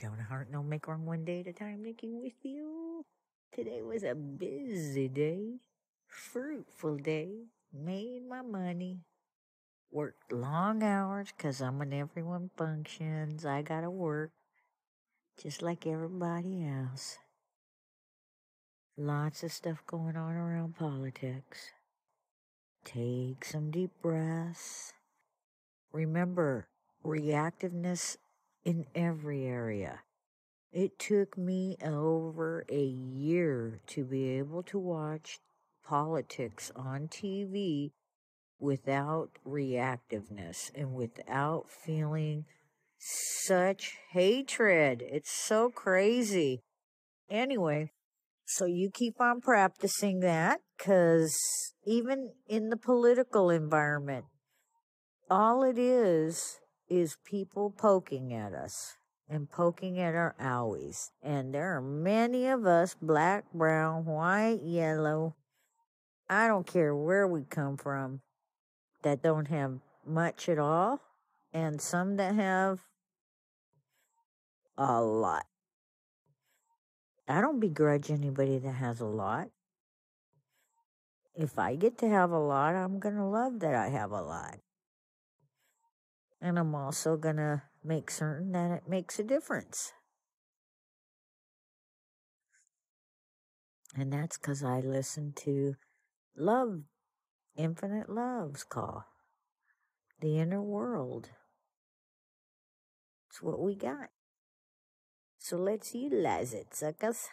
Jonah Hart, No Make Wrong One Day at a Time, Nikki with you. Today was a busy day, fruitful day, made my money, worked long hours because I'm in everyone functions. I gotta work just like everybody else. Lots of stuff going on around politics. Take some deep breaths. Remember, reactiveness in every area. It took me over a year to be able to watch politics on TV without reactiveness and without feeling such hatred. It's so crazy. Anyway, so you keep on practicing that because even in the political environment, all it is is people poking at us and poking at our owies. And there are many of us, black, brown, white, yellow, I don't care where we come from, that don't have much at all, and some that have a lot. I don't begrudge anybody that has a lot. If I get to have a lot, I'm going to love that I have a lot. And I'm also going to make certain that it makes a difference. And that's because I listen to Love, Infinite Love's call, the inner world. It's what we got. So let's utilize it, suckers.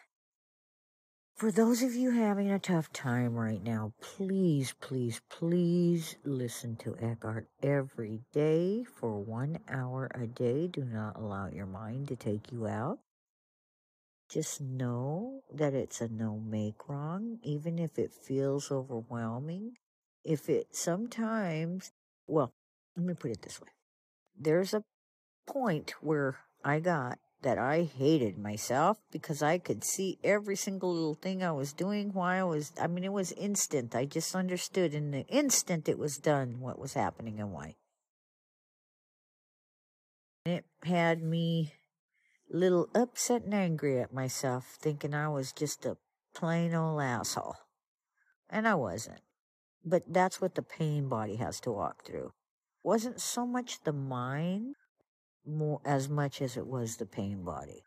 For those of you having a tough time right now, please, please, please listen to Eckhart every day for one hour a day. Do not allow your mind to take you out. Just know that it's a no make wrong, even if it feels overwhelming. If it sometimes, well, let me put it this way. There's a point where I got that I hated myself because I could see every single little thing I was doing Why I was, I mean, it was instant. I just understood in the instant it was done what was happening and why. It had me little upset and angry at myself, thinking I was just a plain old asshole. And I wasn't. But that's what the pain body has to walk through. Wasn't so much the mind more as much as it was the pain body.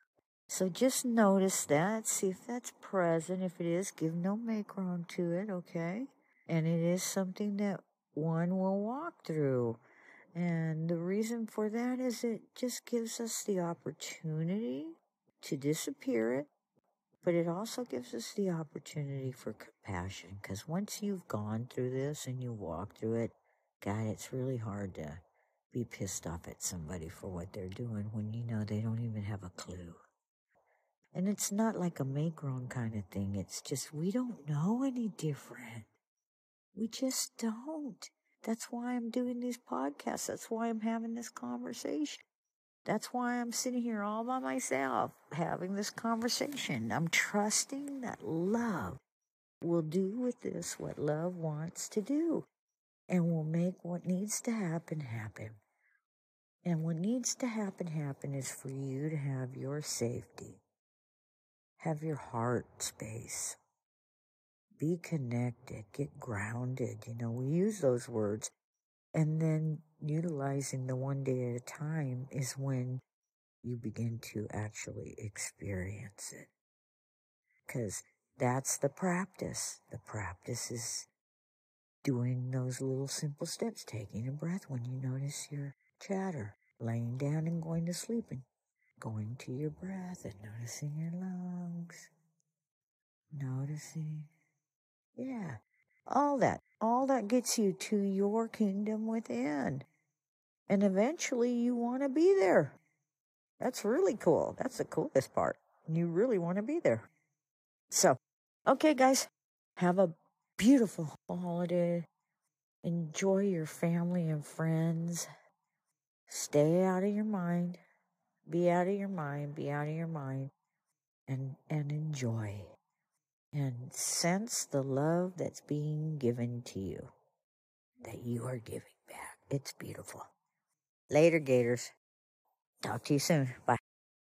So just notice that, see if that's present. If it is, give no make wrong to it, okay? And it is something that one will walk through. And the reason for that is it just gives us the opportunity to disappear it, but it also gives us the opportunity for compassion. Because once you've gone through this and you walk through it, God, it's really hard to be pissed off at somebody for what they're doing when you know they don't even have a clue. And it's not like a make wrong kind of thing. It's just we don't know any different. We just don't. That's why I'm doing these podcasts. That's why I'm having this conversation. That's why I'm sitting here all by myself having this conversation. I'm trusting that love will do with this what love wants to do and will make what needs to happen happen. And what needs to happen, happen is for you to have your safety, have your heart space, be connected, get grounded. You know, we use those words. And then utilizing the one day at a time is when you begin to actually experience it. Because that's the practice. The practice is doing those little simple steps, taking a breath when you notice your chatter, laying down and going to sleep and going to your breath and noticing your lungs, noticing, yeah, all that, all that gets you to your kingdom within. And eventually you want to be there. That's really cool. That's the coolest part. You really want to be there. So, okay, guys, have a beautiful holiday. Enjoy your family and friends. Stay out of your mind. Be out of your mind. Be out of your mind. And, and enjoy. And sense the love that's being given to you. That you are giving back. It's beautiful. Later, Gators. Talk to you soon. Bye.